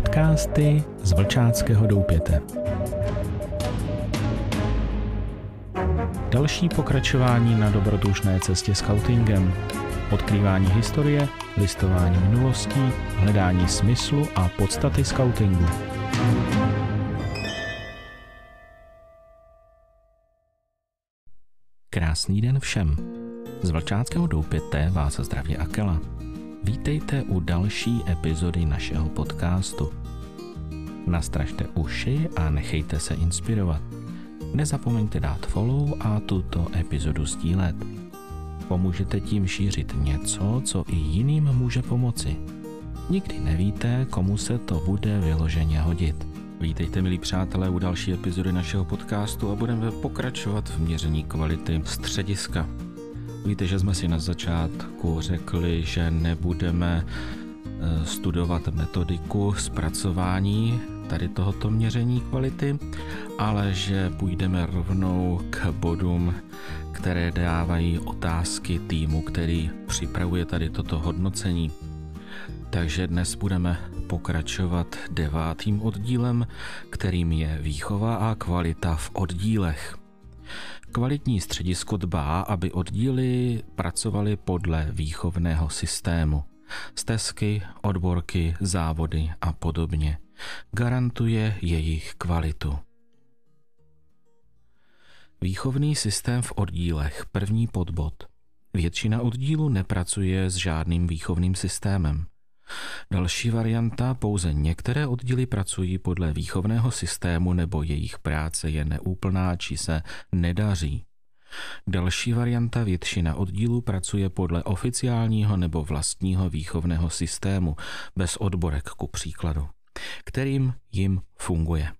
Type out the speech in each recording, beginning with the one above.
Podcasty z Vlčáckého doupěte. Další pokračování na dobrodružné cestě scoutingem. Odkrývání historie, listování minulostí, hledání smyslu a podstaty scoutingu. Krásný den všem. Z Vlčáckého doupěte vás zdraví Akela. Vítejte u další epizody našeho podcastu. Nastražte uši a nechejte se inspirovat. Nezapomeňte dát follow a tuto epizodu sdílet. Pomůžete tím šířit něco, co i jiným může pomoci. Nikdy nevíte, komu se to bude vyloženě hodit. Vítejte milí přátelé u další epizody našeho podcastu a budeme pokračovat v měření kvality střediska. Víte, že jsme si na začátku řekli, že nebudeme eh, studovat metodiku zpracování tady tohoto měření kvality, ale že půjdeme rovnou k bodům, které dávají otázky týmu, který připravuje tady toto hodnocení. Takže dnes budeme pokračovat devátým oddílem, kterým je výchova a kvalita v oddílech. Kvalitní středisko dbá, aby oddíly pracovaly podle výchovného systému. Stezky, odborky, závody a podobně. Garantuje jejich kvalitu. Výchovný systém v oddílech, první podbod. Většina oddílů nepracuje s žádným výchovným systémem. Další varianta, pouze některé oddíly pracují podle výchovného systému nebo jejich práce je neúplná či se nedaří. Další varianta většina oddílů pracuje podle oficiálního nebo vlastního výchovného systému, bez odborek ku příkladu, kterým jim funguje.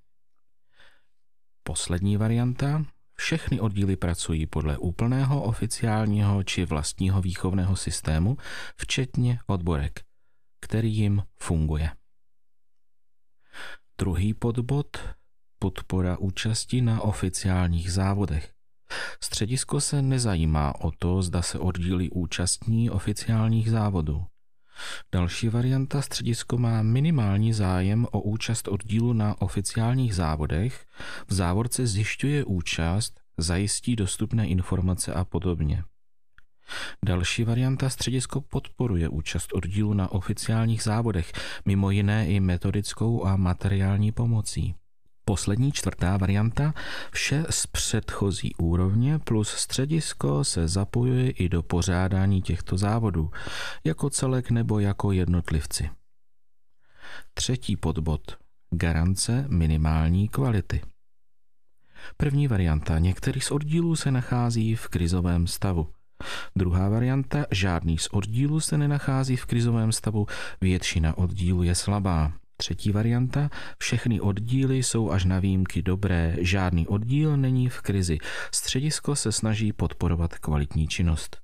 Poslední varianta všechny oddíly pracují podle úplného oficiálního či vlastního výchovného systému, včetně odborek, který jim funguje. Druhý podbod podpora účasti na oficiálních závodech. Středisko se nezajímá o to, zda se oddíly účastní oficiálních závodů. Další varianta středisko má minimální zájem o účast oddílu na oficiálních závodech, v závodce zjišťuje účast, zajistí dostupné informace a podobně. Další varianta středisko podporuje účast oddílu na oficiálních závodech, mimo jiné i metodickou a materiální pomocí. Poslední čtvrtá varianta, vše z předchozí úrovně plus středisko se zapojuje i do pořádání těchto závodů, jako celek nebo jako jednotlivci. Třetí podbod. Garance minimální kvality. První varianta. Některý z oddílů se nachází v krizovém stavu. Druhá varianta, žádný z oddílů se nenachází v krizovém stavu, většina oddílů je slabá. Třetí varianta, všechny oddíly jsou až na výjimky dobré, žádný oddíl není v krizi. Středisko se snaží podporovat kvalitní činnost.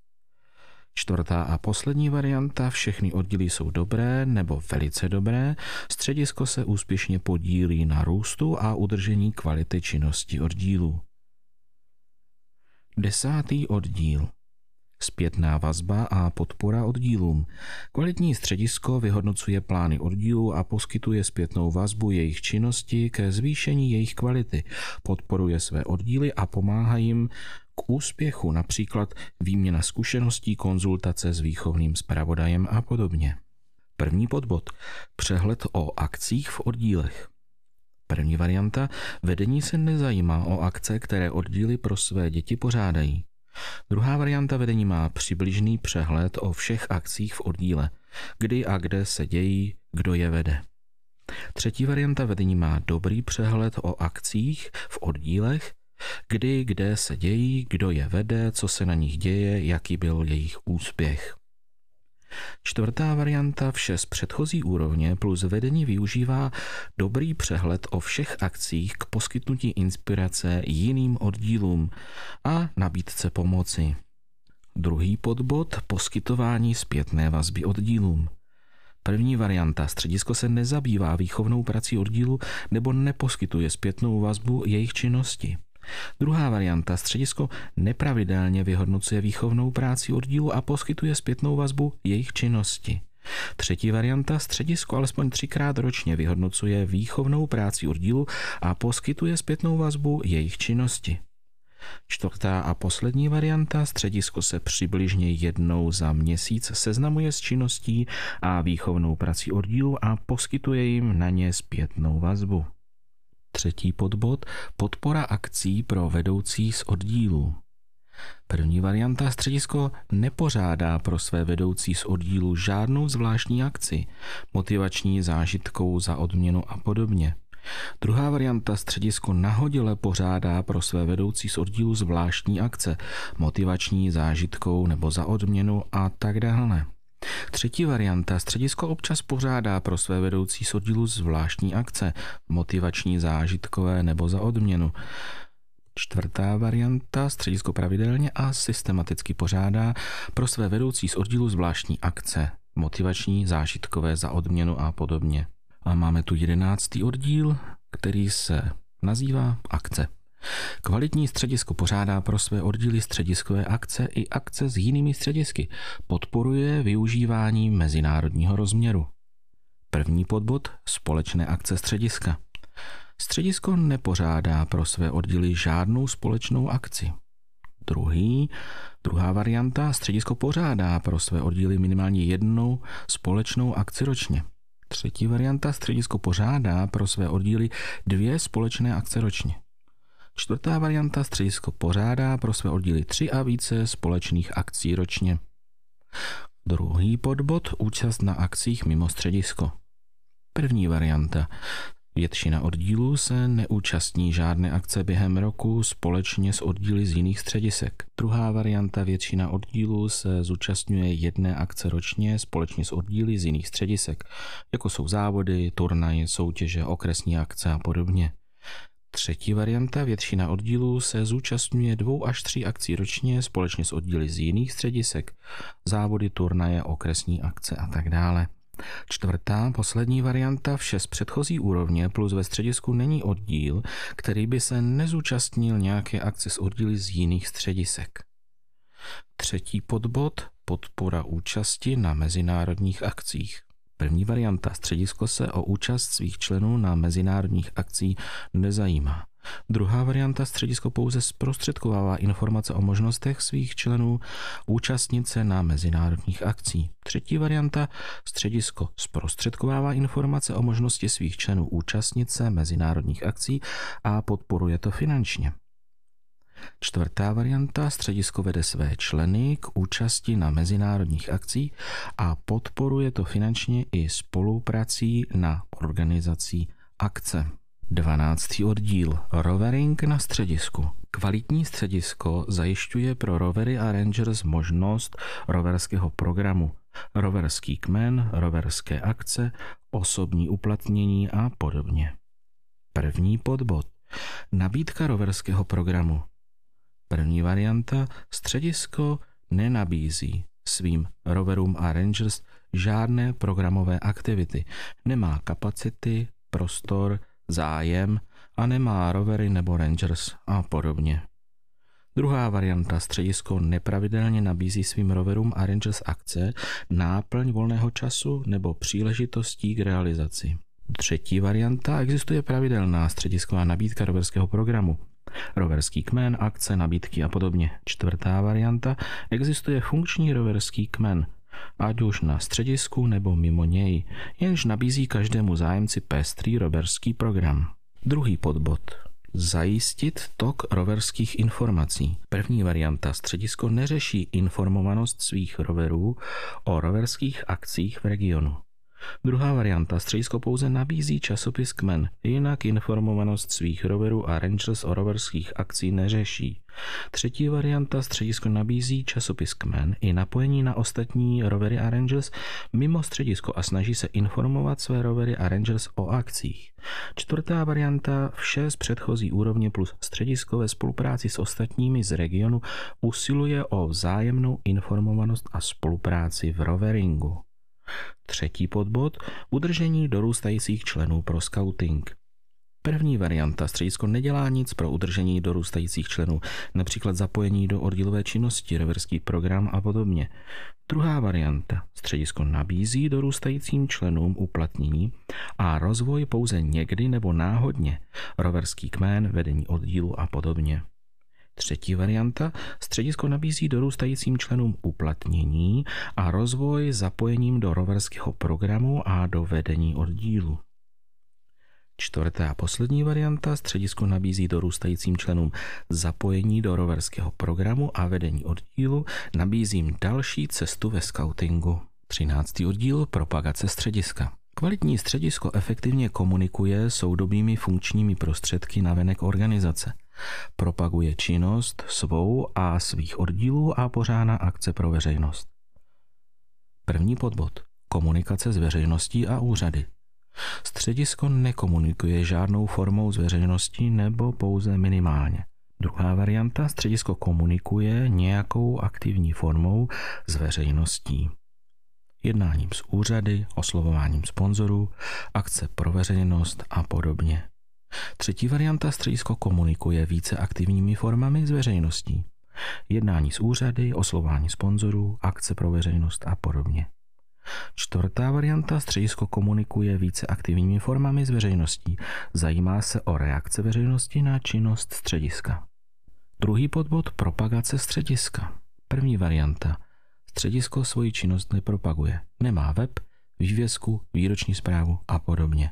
Čtvrtá a poslední varianta, všechny oddíly jsou dobré nebo velice dobré, středisko se úspěšně podílí na růstu a udržení kvality činnosti oddílu. Desátý oddíl zpětná vazba a podpora oddílům. Kvalitní středisko vyhodnocuje plány oddílů a poskytuje zpětnou vazbu jejich činnosti ke zvýšení jejich kvality, podporuje své oddíly a pomáhá jim k úspěchu, například výměna zkušeností, konzultace s výchovným zpravodajem a podobně. První podbod. Přehled o akcích v oddílech. První varianta. Vedení se nezajímá o akce, které oddíly pro své děti pořádají. Druhá varianta vedení má přibližný přehled o všech akcích v oddíle, kdy a kde se dějí, kdo je vede. Třetí varianta vedení má dobrý přehled o akcích v oddílech, kdy, kde se dějí, kdo je vede, co se na nich děje, jaký byl jejich úspěch. Čtvrtá varianta vše z předchozí úrovně plus vedení využívá dobrý přehled o všech akcích k poskytnutí inspirace jiným oddílům a nabídce pomoci. Druhý podbod poskytování zpětné vazby oddílům. První varianta středisko se nezabývá výchovnou prací oddílu nebo neposkytuje zpětnou vazbu jejich činnosti. Druhá varianta. Středisko nepravidelně vyhodnocuje výchovnou práci oddílu a poskytuje zpětnou vazbu jejich činnosti. Třetí varianta středisko alespoň třikrát ročně vyhodnocuje výchovnou práci oddílu a poskytuje zpětnou vazbu jejich činnosti. Čtvrtá a poslední varianta středisko se přibližně jednou za měsíc seznamuje s činností a výchovnou prací oddílu a poskytuje jim na ně zpětnou vazbu. Třetí podbod podpora akcí pro vedoucí z oddílu. První varianta středisko nepořádá pro své vedoucí z oddílu žádnou zvláštní akci, motivační zážitkou za odměnu a podobně. Druhá varianta středisko nahodile pořádá pro své vedoucí z oddílu zvláštní akce, motivační zážitkou nebo za odměnu a tak dále. Třetí varianta. Středisko občas pořádá pro své vedoucí z oddílu zvláštní akce, motivační zážitkové nebo za odměnu. Čtvrtá varianta. Středisko pravidelně a systematicky pořádá pro své vedoucí z oddílu zvláštní akce, motivační, zážitkové za odměnu a podobně. A máme tu jedenáctý oddíl, který se nazývá akce. Kvalitní středisko pořádá pro své oddíly střediskové akce i akce s jinými středisky. Podporuje využívání mezinárodního rozměru. První podbod společné akce střediska. Středisko nepořádá pro své oddíly žádnou společnou akci. Druhý, druhá varianta, středisko pořádá pro své oddíly minimálně jednou společnou akci ročně. Třetí varianta, středisko pořádá pro své oddíly dvě společné akce ročně. Čtvrtá varianta, středisko pořádá pro své oddíly tři a více společných akcí ročně. Druhý podbod, účast na akcích mimo středisko. První varianta, Většina oddílů se neúčastní žádné akce během roku společně s oddíly z jiných středisek. Druhá varianta většina oddílů se zúčastňuje jedné akce ročně společně s oddíly z jiných středisek, jako jsou závody, turnaje, soutěže, okresní akce a podobně. Třetí varianta většina oddílů se zúčastňuje dvou až tří akcí ročně společně s oddíly z jiných středisek, závody, turnaje, okresní akce a tak dále. Čtvrtá, poslední varianta, vše z předchozí úrovně plus ve středisku není oddíl, který by se nezúčastnil nějaké akce s oddíly z jiných středisek. Třetí podbod, podpora účasti na mezinárodních akcích. První varianta, středisko se o účast svých členů na mezinárodních akcí nezajímá. Druhá varianta středisko pouze zprostředkovává informace o možnostech svých členů účastnit se na mezinárodních akcí. Třetí varianta středisko zprostředkovává informace o možnosti svých členů účastnit se mezinárodních akcí a podporuje to finančně. Čtvrtá varianta středisko vede své členy k účasti na mezinárodních akcí a podporuje to finančně i spoluprací na organizací akce. 12. oddíl Rovering na středisku. Kvalitní středisko zajišťuje pro rovery a rangers možnost roverského programu, roverský kmen, roverské akce, osobní uplatnění a podobně. První podbod. Nabídka roverského programu. První varianta středisko nenabízí svým roverům a rangers žádné programové aktivity. Nemá kapacity, prostor, zájem a nemá rovery nebo rangers a podobně. Druhá varianta středisko nepravidelně nabízí svým roverům a rangers akce, náplň volného času nebo příležitostí k realizaci. Třetí varianta existuje pravidelná středisková nabídka roverského programu. Roverský kmen, akce, nabídky a podobně. Čtvrtá varianta existuje funkční roverský kmen, ať už na středisku nebo mimo něj, jenž nabízí každému zájemci pestrý roverský program. Druhý podbod. Zajistit tok roverských informací. První varianta středisko neřeší informovanost svých roverů o roverských akcích v regionu. Druhá varianta středisko pouze nabízí časopis Kmen, jinak informovanost svých roverů a rangers o roverských akcí neřeší. Třetí varianta středisko nabízí časopis Kmen i napojení na ostatní rovery a rangers mimo středisko a snaží se informovat své rovery a rangers o akcích. Čtvrtá varianta vše z předchozí úrovně plus středisko ve spolupráci s ostatními z regionu usiluje o vzájemnou informovanost a spolupráci v roveringu. Třetí podbod udržení dorůstajících členů pro scouting. První varianta středisko nedělá nic pro udržení dorůstajících členů, například zapojení do oddílové činnosti, reverský program a podobně. Druhá varianta středisko nabízí dorůstajícím členům uplatnění a rozvoj pouze někdy nebo náhodně, roverský kmén, vedení oddílu a podobně. Třetí varianta středisko nabízí dorůstajícím členům uplatnění a rozvoj zapojením do roverského programu a do vedení oddílu. Čtvrtá a poslední varianta středisko nabízí dorůstajícím členům zapojení do roverského programu a vedení oddílu, nabízím další cestu ve scoutingu. Třináctý oddíl propagace střediska. Kvalitní středisko efektivně komunikuje soudobými funkčními prostředky na venek organizace. Propaguje činnost svou a svých oddílů a pořádá akce pro veřejnost. První podbod. Komunikace s veřejností a úřady. Středisko nekomunikuje žádnou formou s veřejností nebo pouze minimálně. Druhá varianta, středisko komunikuje nějakou aktivní formou s veřejností. Jednáním s úřady, oslovováním sponzorů, akce pro veřejnost a podobně. Třetí varianta, středisko komunikuje více aktivními formami s veřejností. Jednání s úřady, oslovování sponzorů, akce pro veřejnost a podobně. Čtvrtá varianta středisko komunikuje více aktivními formami s veřejností. Zajímá se o reakce veřejnosti na činnost střediska. Druhý podbod propagace střediska. První varianta. Středisko svoji činnost nepropaguje. Nemá web, vývězku, výroční zprávu a podobně.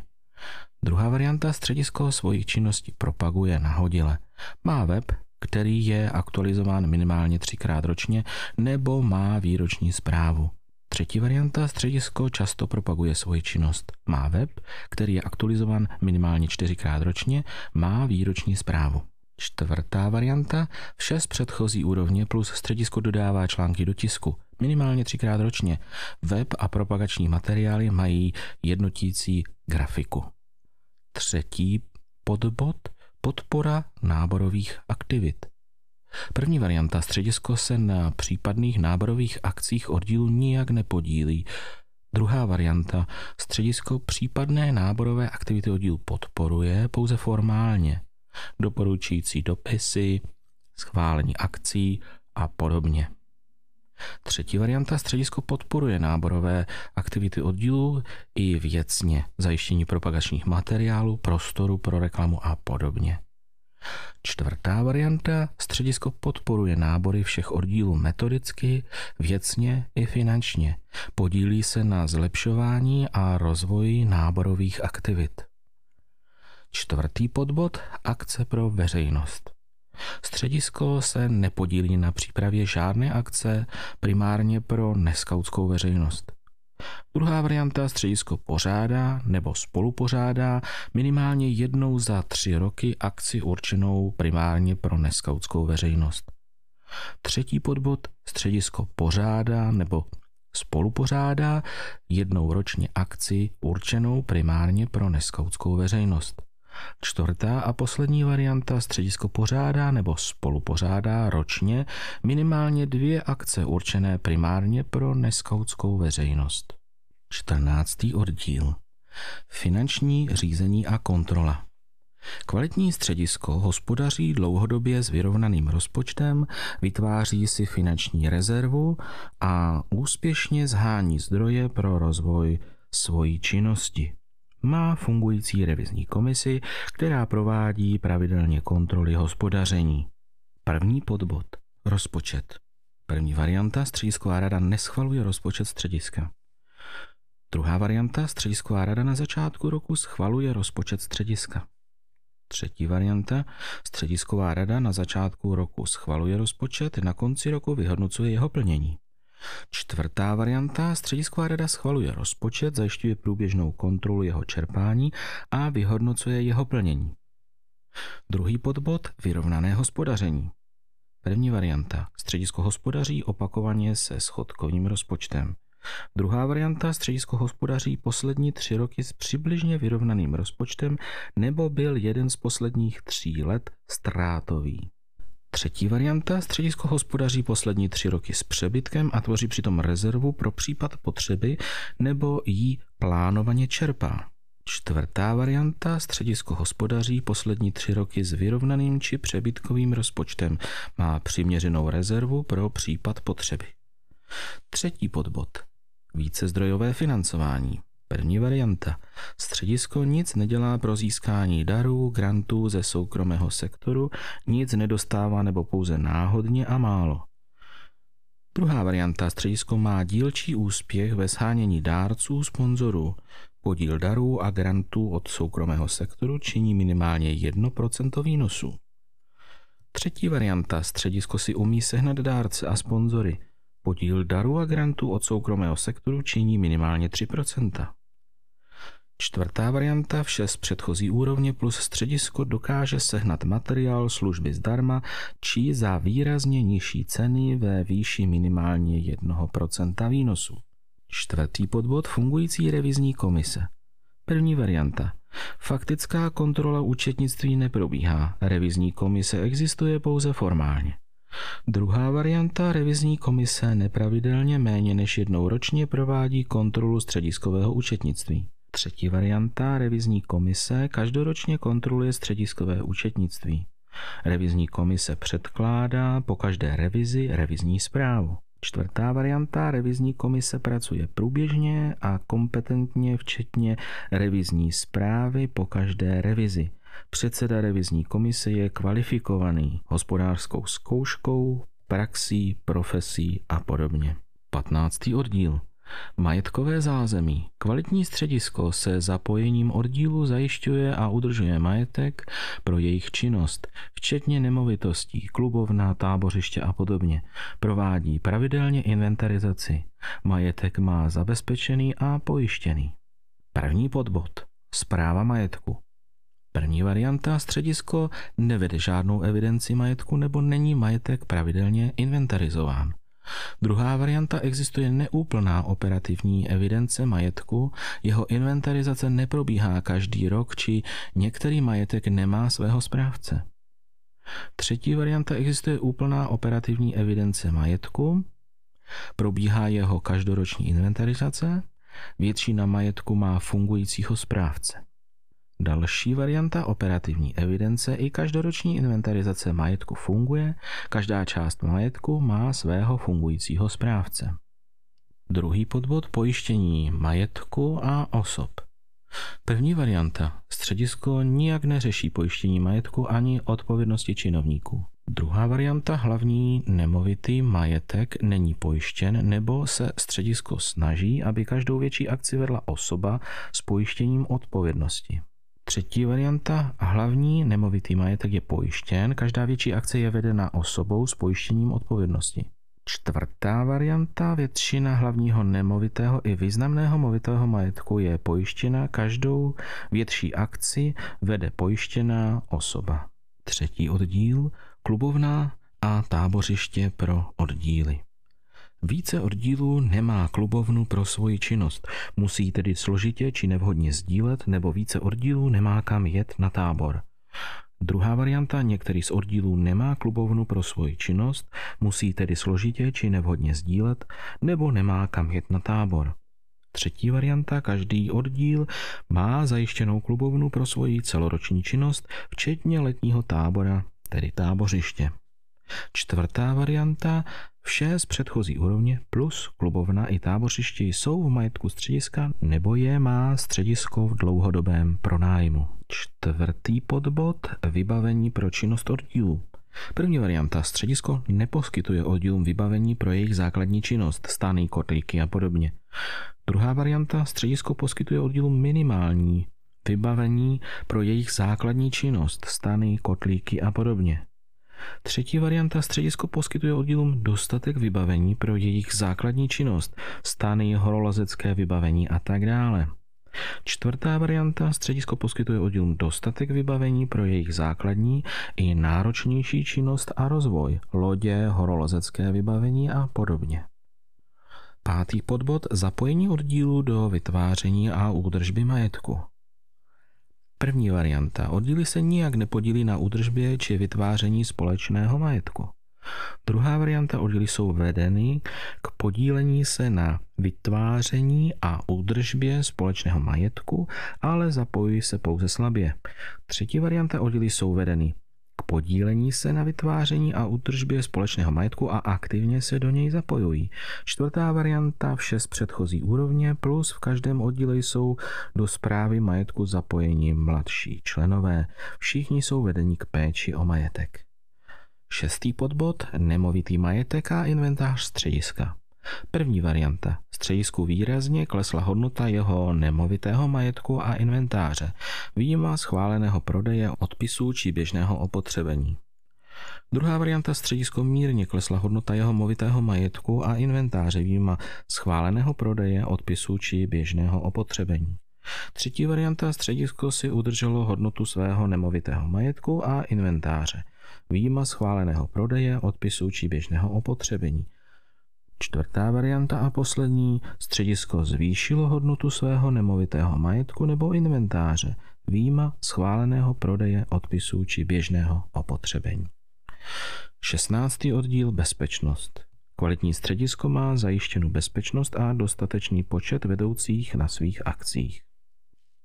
Druhá varianta středisko svoji činnosti propaguje nahodile. Má web, který je aktualizován minimálně třikrát ročně, nebo má výroční zprávu. Třetí varianta, středisko často propaguje svoji činnost. Má web, který je aktualizován minimálně čtyřikrát ročně, má výroční zprávu. Čtvrtá varianta, vše z předchozí úrovně plus středisko dodává články do tisku, minimálně třikrát ročně. Web a propagační materiály mají jednotící grafiku. Třetí podbod, podpora náborových aktivit. První varianta středisko se na případných náborových akcích oddílu nijak nepodílí. Druhá varianta středisko případné náborové aktivity oddílu podporuje pouze formálně. Doporučující dopisy, schválení akcí a podobně. Třetí varianta středisko podporuje náborové aktivity oddílu i věcně, zajištění propagačních materiálů, prostoru pro reklamu a podobně. Čtvrtá varianta, středisko podporuje nábory všech oddílů metodicky, věcně i finančně. Podílí se na zlepšování a rozvoji náborových aktivit. Čtvrtý podbod, akce pro veřejnost. Středisko se nepodílí na přípravě žádné akce primárně pro neskautskou veřejnost. Druhá varianta středisko pořádá nebo spolupořádá minimálně jednou za tři roky akci určenou primárně pro neskautskou veřejnost. Třetí podbod středisko pořádá nebo spolupořádá jednou ročně akci určenou primárně pro neskautskou veřejnost. Čtvrtá a poslední varianta středisko pořádá nebo spolupořádá ročně minimálně dvě akce určené primárně pro neskautskou veřejnost. 14. oddíl. Finanční řízení a kontrola. Kvalitní středisko hospodaří dlouhodobě s vyrovnaným rozpočtem, vytváří si finanční rezervu a úspěšně zhání zdroje pro rozvoj svojí činnosti. Má fungující revizní komisi, která provádí pravidelně kontroly hospodaření. První podbod. Rozpočet. První varianta středisková rada neschvaluje rozpočet střediska. Druhá varianta, středisková rada na začátku roku schvaluje rozpočet střediska. Třetí varianta, středisková rada na začátku roku schvaluje rozpočet, na konci roku vyhodnocuje jeho plnění. Čtvrtá varianta, středisková rada schvaluje rozpočet, zajišťuje průběžnou kontrolu jeho čerpání a vyhodnocuje jeho plnění. Druhý podbod, vyrovnané hospodaření. První varianta, středisko hospodaří opakovaně se schodkovým rozpočtem. Druhá varianta středisko hospodaří poslední tři roky s přibližně vyrovnaným rozpočtem nebo byl jeden z posledních tří let ztrátový. Třetí varianta středisko hospodaří poslední tři roky s přebytkem a tvoří přitom rezervu pro případ potřeby nebo jí plánovaně čerpá. Čtvrtá varianta, středisko hospodaří poslední tři roky s vyrovnaným či přebytkovým rozpočtem, má přiměřenou rezervu pro případ potřeby. Třetí podbod. Více zdrojové financování. První varianta. Středisko nic nedělá pro získání darů, grantů ze soukromého sektoru, nic nedostává nebo pouze náhodně a málo. Druhá varianta. Středisko má dílčí úspěch ve shánění dárců, sponzorů. Podíl darů a grantů od soukromého sektoru činí minimálně 1% výnosu. Třetí varianta. Středisko si umí sehnat dárce a sponzory. Podíl darů a grantů od soukromého sektoru činí minimálně 3%. Čtvrtá varianta, vše z předchozí úrovně plus středisko dokáže sehnat materiál služby zdarma či za výrazně nižší ceny ve výši minimálně 1% výnosu. Čtvrtý podbod fungující revizní komise. První varianta. Faktická kontrola účetnictví neprobíhá, revizní komise existuje pouze formálně. Druhá varianta revizní komise nepravidelně méně než jednou ročně provádí kontrolu střediskového účetnictví. Třetí varianta revizní komise každoročně kontroluje střediskové účetnictví. Revizní komise předkládá po každé revizi revizní zprávu. Čtvrtá varianta revizní komise pracuje průběžně a kompetentně, včetně revizní zprávy po každé revizi. Předseda revizní komise je kvalifikovaný hospodářskou zkouškou, praxí, profesí a podobně. 15. oddíl. Majetkové zázemí. Kvalitní středisko se zapojením oddílu zajišťuje a udržuje majetek pro jejich činnost, včetně nemovitostí, klubovna, tábořiště a podobně. Provádí pravidelně inventarizaci. Majetek má zabezpečený a pojištěný. První podbod. Zpráva majetku. První varianta středisko nevede žádnou evidenci majetku nebo není majetek pravidelně inventarizován. Druhá varianta existuje neúplná operativní evidence majetku, jeho inventarizace neprobíhá každý rok, či některý majetek nemá svého správce. Třetí varianta existuje úplná operativní evidence majetku, probíhá jeho každoroční inventarizace, většina majetku má fungujícího správce. Další varianta operativní evidence i každoroční inventarizace majetku funguje, každá část majetku má svého fungujícího správce. Druhý podbod pojištění majetku a osob. První varianta. Středisko nijak neřeší pojištění majetku ani odpovědnosti činovníků. Druhá varianta hlavní nemovitý majetek není pojištěn nebo se středisko snaží, aby každou větší akci vedla osoba s pojištěním odpovědnosti. Třetí varianta, hlavní nemovitý majetek je pojištěn, každá větší akce je vedena osobou s pojištěním odpovědnosti. Čtvrtá varianta, většina hlavního nemovitého i významného movitého majetku je pojištěna, každou větší akci vede pojištěná osoba. Třetí oddíl, klubovna a tábořiště pro oddíly. Více oddílů nemá klubovnu pro svoji činnost, musí tedy složitě či nevhodně sdílet, nebo více oddílů nemá kam jet na tábor. Druhá varianta, některý z oddílů nemá klubovnu pro svoji činnost, musí tedy složitě či nevhodně sdílet, nebo nemá kam jet na tábor. Třetí varianta, každý oddíl má zajištěnou klubovnu pro svoji celoroční činnost, včetně letního tábora, tedy tábořiště. Čtvrtá varianta, vše z předchozí úrovně plus klubovna i tábořiště jsou v majetku střediska nebo je má středisko v dlouhodobém pronájmu. Čtvrtý podbod, vybavení pro činnost oddílu. První varianta, středisko neposkytuje oddílům vybavení pro jejich základní činnost, stany, kotlíky a podobně. Druhá varianta, středisko poskytuje oddílům minimální vybavení pro jejich základní činnost, stany, kotlíky a podobně. Třetí varianta středisko poskytuje oddílům dostatek vybavení pro jejich základní činnost, stany, horolezecké vybavení a tak dále. Čtvrtá varianta středisko poskytuje oddílům dostatek vybavení pro jejich základní i náročnější činnost a rozvoj, lodě, horolezecké vybavení a podobně. Pátý podbod zapojení oddílu do vytváření a údržby majetku. První varianta. Oddíly se nijak nepodílí na údržbě či vytváření společného majetku. Druhá varianta oddíly jsou vedeny k podílení se na vytváření a údržbě společného majetku, ale zapojují se pouze slabě. Třetí varianta oddíly jsou vedeny k podílení se na vytváření a údržbě společného majetku a aktivně se do něj zapojují. Čtvrtá varianta vše z předchozí úrovně plus v každém oddíle jsou do zprávy majetku zapojení mladší členové. Všichni jsou vedení k péči o majetek. Šestý podbod nemovitý majetek a inventář střediska. První varianta. Středisku výrazně klesla hodnota jeho nemovitého majetku a inventáře, výjima schváleného prodeje, odpisů či běžného opotřebení. Druhá varianta středisko mírně klesla hodnota jeho movitého majetku a inventáře výjima schváleného prodeje, odpisů či běžného opotřebení. Třetí varianta středisko si udrželo hodnotu svého nemovitého majetku a inventáře, výjima schváleného prodeje, odpisů či běžného opotřebení. Čtvrtá varianta a poslední, středisko zvýšilo hodnotu svého nemovitého majetku nebo inventáře, výjima schváleného prodeje, odpisů či běžného opotřebení. 16. oddíl Bezpečnost. Kvalitní středisko má zajištěnou bezpečnost a dostatečný počet vedoucích na svých akcích.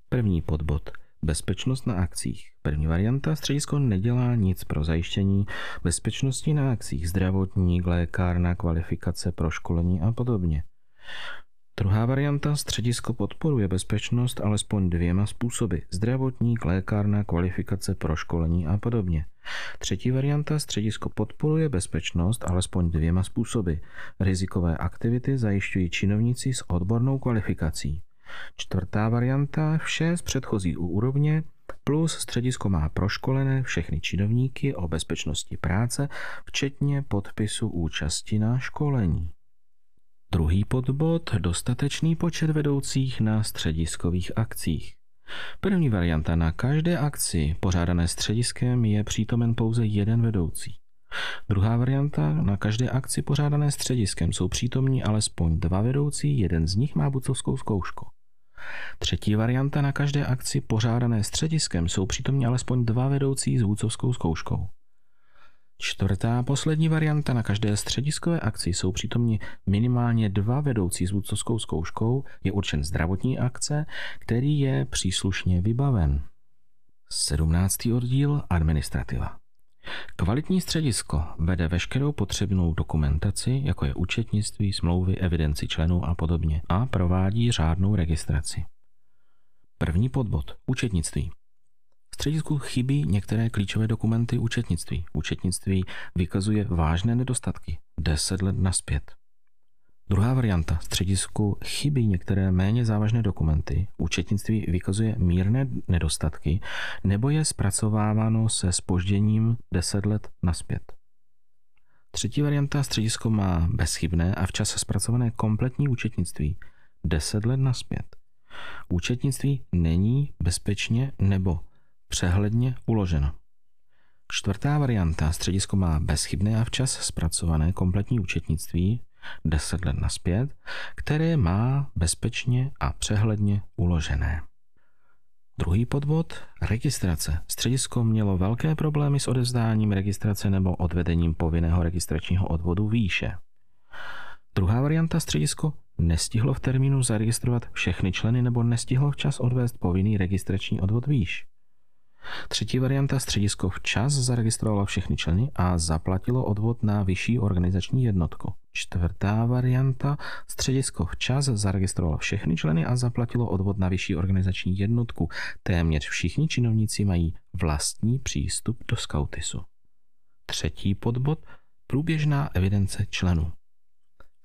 První podbod – Bezpečnost na akcích. První varianta středisko nedělá nic pro zajištění bezpečnosti na akcích, zdravotní, lékárna, kvalifikace, proškolení a podobně. Druhá varianta středisko podporuje bezpečnost alespoň dvěma způsoby. Zdravotní, lékárna, kvalifikace, proškolení a podobně. Třetí varianta středisko podporuje bezpečnost alespoň dvěma způsoby. Rizikové aktivity zajišťují činovníci s odbornou kvalifikací. Čtvrtá varianta, vše z předchozí úrovně, plus středisko má proškolené všechny činovníky o bezpečnosti práce, včetně podpisu účasti na školení. Druhý podbod, dostatečný počet vedoucích na střediskových akcích. První varianta na každé akci pořádané střediskem je přítomen pouze jeden vedoucí. Druhá varianta na každé akci pořádané střediskem jsou přítomní alespoň dva vedoucí, jeden z nich má bucovskou zkoušku. Třetí varianta na každé akci pořádané střediskem jsou přítomně alespoň dva vedoucí s vůcovskou zkouškou. Čtvrtá poslední varianta na každé střediskové akci jsou přítomně minimálně dva vedoucí s vůdcovskou zkouškou, je určen zdravotní akce, který je příslušně vybaven. 17. oddíl Administrativa. Kvalitní středisko vede veškerou potřebnou dokumentaci, jako je účetnictví, smlouvy, evidenci členů a podobně, a provádí řádnou registraci. První podbod. Účetnictví. V středisku chybí některé klíčové dokumenty účetnictví. Účetnictví vykazuje vážné nedostatky. 10 let naspět. Druhá varianta. Středisku chybí některé méně závažné dokumenty, účetnictví vykazuje mírné nedostatky nebo je zpracováváno se spožděním 10 let naspět. Třetí varianta. Středisko má bezchybné a včas zpracované kompletní účetnictví 10 let naspět. Účetnictví není bezpečně nebo přehledně uloženo. Čtvrtá varianta. Středisko má bezchybné a včas zpracované kompletní účetnictví 10 let naspět, které má bezpečně a přehledně uložené. Druhý podvod registrace. Středisko mělo velké problémy s odevzdáním registrace nebo odvedením povinného registračního odvodu výše. Druhá varianta středisko nestihlo v termínu zaregistrovat všechny členy nebo nestihlo včas odvést povinný registrační odvod výš. Třetí varianta středisko včas zaregistrovalo všechny členy a zaplatilo odvod na vyšší organizační jednotku. Čtvrtá varianta středisko včas zaregistrovalo všechny členy a zaplatilo odvod na vyšší organizační jednotku. Téměř všichni činovníci mají vlastní přístup do Scoutisu. Třetí podbod průběžná evidence členů.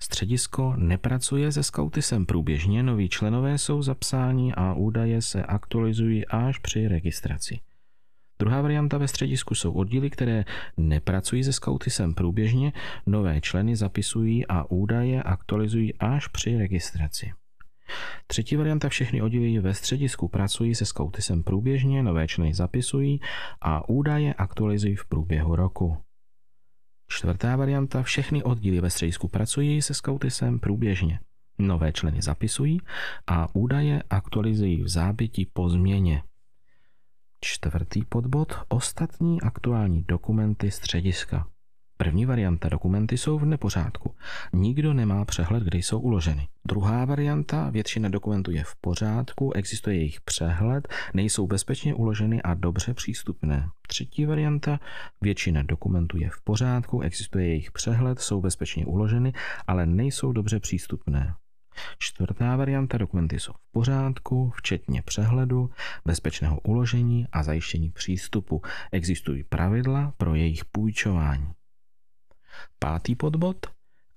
Středisko nepracuje se Scoutisem průběžně, noví členové jsou zapsáni a údaje se aktualizují až při registraci. Druhá varianta ve středisku jsou oddíly, které nepracují se Scoutisem průběžně, nové členy zapisují a údaje aktualizují až při registraci. Třetí varianta všechny oddíly ve středisku pracují se Scoutisem průběžně, nové členy zapisují a údaje aktualizují v průběhu roku. Čtvrtá varianta všechny oddíly ve středisku pracují se Scoutisem průběžně. Nové členy zapisují a údaje aktualizují v záběti po změně. Čtvrtý podbod ostatní aktuální dokumenty střediska. První varianta, dokumenty jsou v nepořádku. Nikdo nemá přehled, kde jsou uloženy. Druhá varianta, většina dokumentů je v pořádku, existuje jejich přehled, nejsou bezpečně uloženy a dobře přístupné. Třetí varianta, většina dokumentů je v pořádku, existuje jejich přehled, jsou bezpečně uloženy, ale nejsou dobře přístupné. Čtvrtá varianta, dokumenty jsou v pořádku, včetně přehledu, bezpečného uložení a zajištění přístupu. Existují pravidla pro jejich půjčování. Pátý podbod,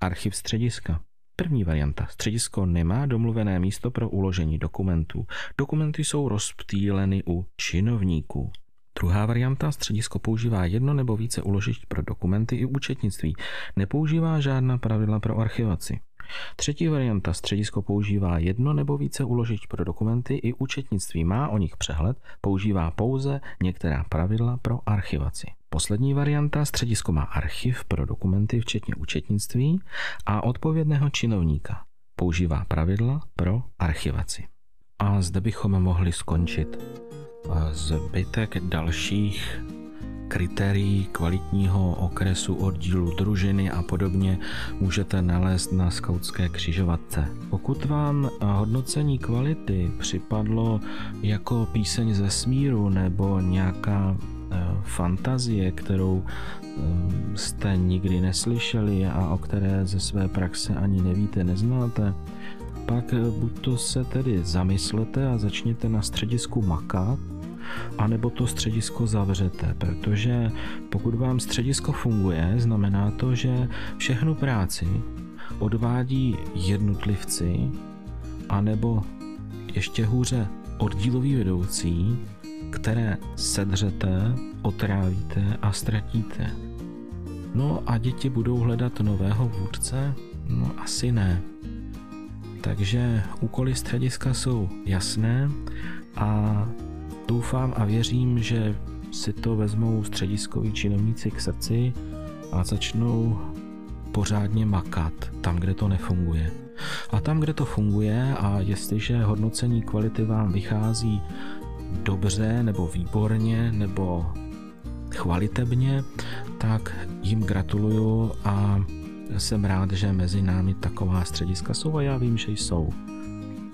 archiv střediska. První varianta. Středisko nemá domluvené místo pro uložení dokumentů. Dokumenty jsou rozptýleny u činovníků. Druhá varianta, středisko používá jedno nebo více uložišť pro dokumenty i účetnictví. Nepoužívá žádná pravidla pro archivaci. Třetí varianta, středisko používá jedno nebo více uložišť pro dokumenty i účetnictví. Má o nich přehled, používá pouze některá pravidla pro archivaci. Poslední varianta, středisko má archiv pro dokumenty, včetně účetnictví a odpovědného činovníka. Používá pravidla pro archivaci. A zde bychom mohli skončit. Zbytek dalších kritérií kvalitního okresu oddílu družiny a podobně můžete nalézt na skautské křižovatce. Pokud vám hodnocení kvality připadlo jako píseň ze smíru nebo nějaká eh, fantazie, kterou eh, jste nikdy neslyšeli a o které ze své praxe ani nevíte, neznáte, pak eh, buď to se tedy zamyslete a začněte na středisku makat, anebo to středisko zavřete, protože pokud vám středisko funguje, znamená to, že všechnu práci odvádí jednotlivci, anebo ještě hůře oddílový vedoucí, které sedřete, otrávíte a ztratíte. No a děti budou hledat nového vůdce? No asi ne. Takže úkoly střediska jsou jasné a Doufám a věřím, že si to vezmou střediskoví činovníci k srdci a začnou pořádně makat tam, kde to nefunguje. A tam, kde to funguje a jestliže hodnocení kvality vám vychází dobře nebo výborně nebo chvalitebně, tak jim gratuluju a jsem rád, že mezi námi taková střediska jsou a já vím, že jsou.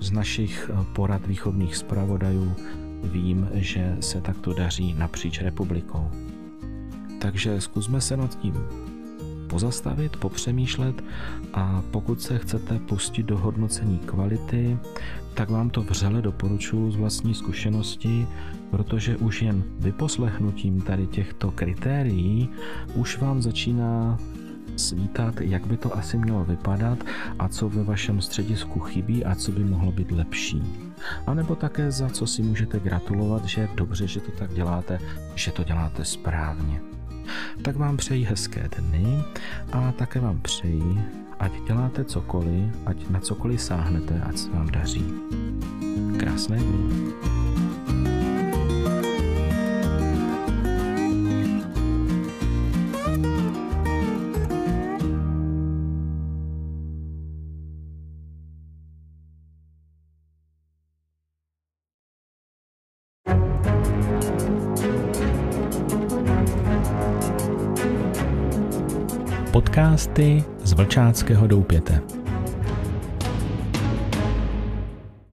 Z našich porad výchovných zpravodajů vím, že se takto daří napříč republikou. Takže zkusme se nad tím pozastavit, popřemýšlet a pokud se chcete pustit do hodnocení kvality, tak vám to vřele doporučuji z vlastní zkušenosti, protože už jen vyposlechnutím tady těchto kritérií už vám začíná svítat, jak by to asi mělo vypadat a co ve vašem středisku chybí a co by mohlo být lepší. A nebo také za co si můžete gratulovat, že je dobře, že to tak děláte, že to děláte správně. Tak vám přeji hezké dny a také vám přeji, ať děláte cokoliv, ať na cokoliv sáhnete, ať se vám daří. Krásné dny. Podcasty z Vlčáckého doupěte.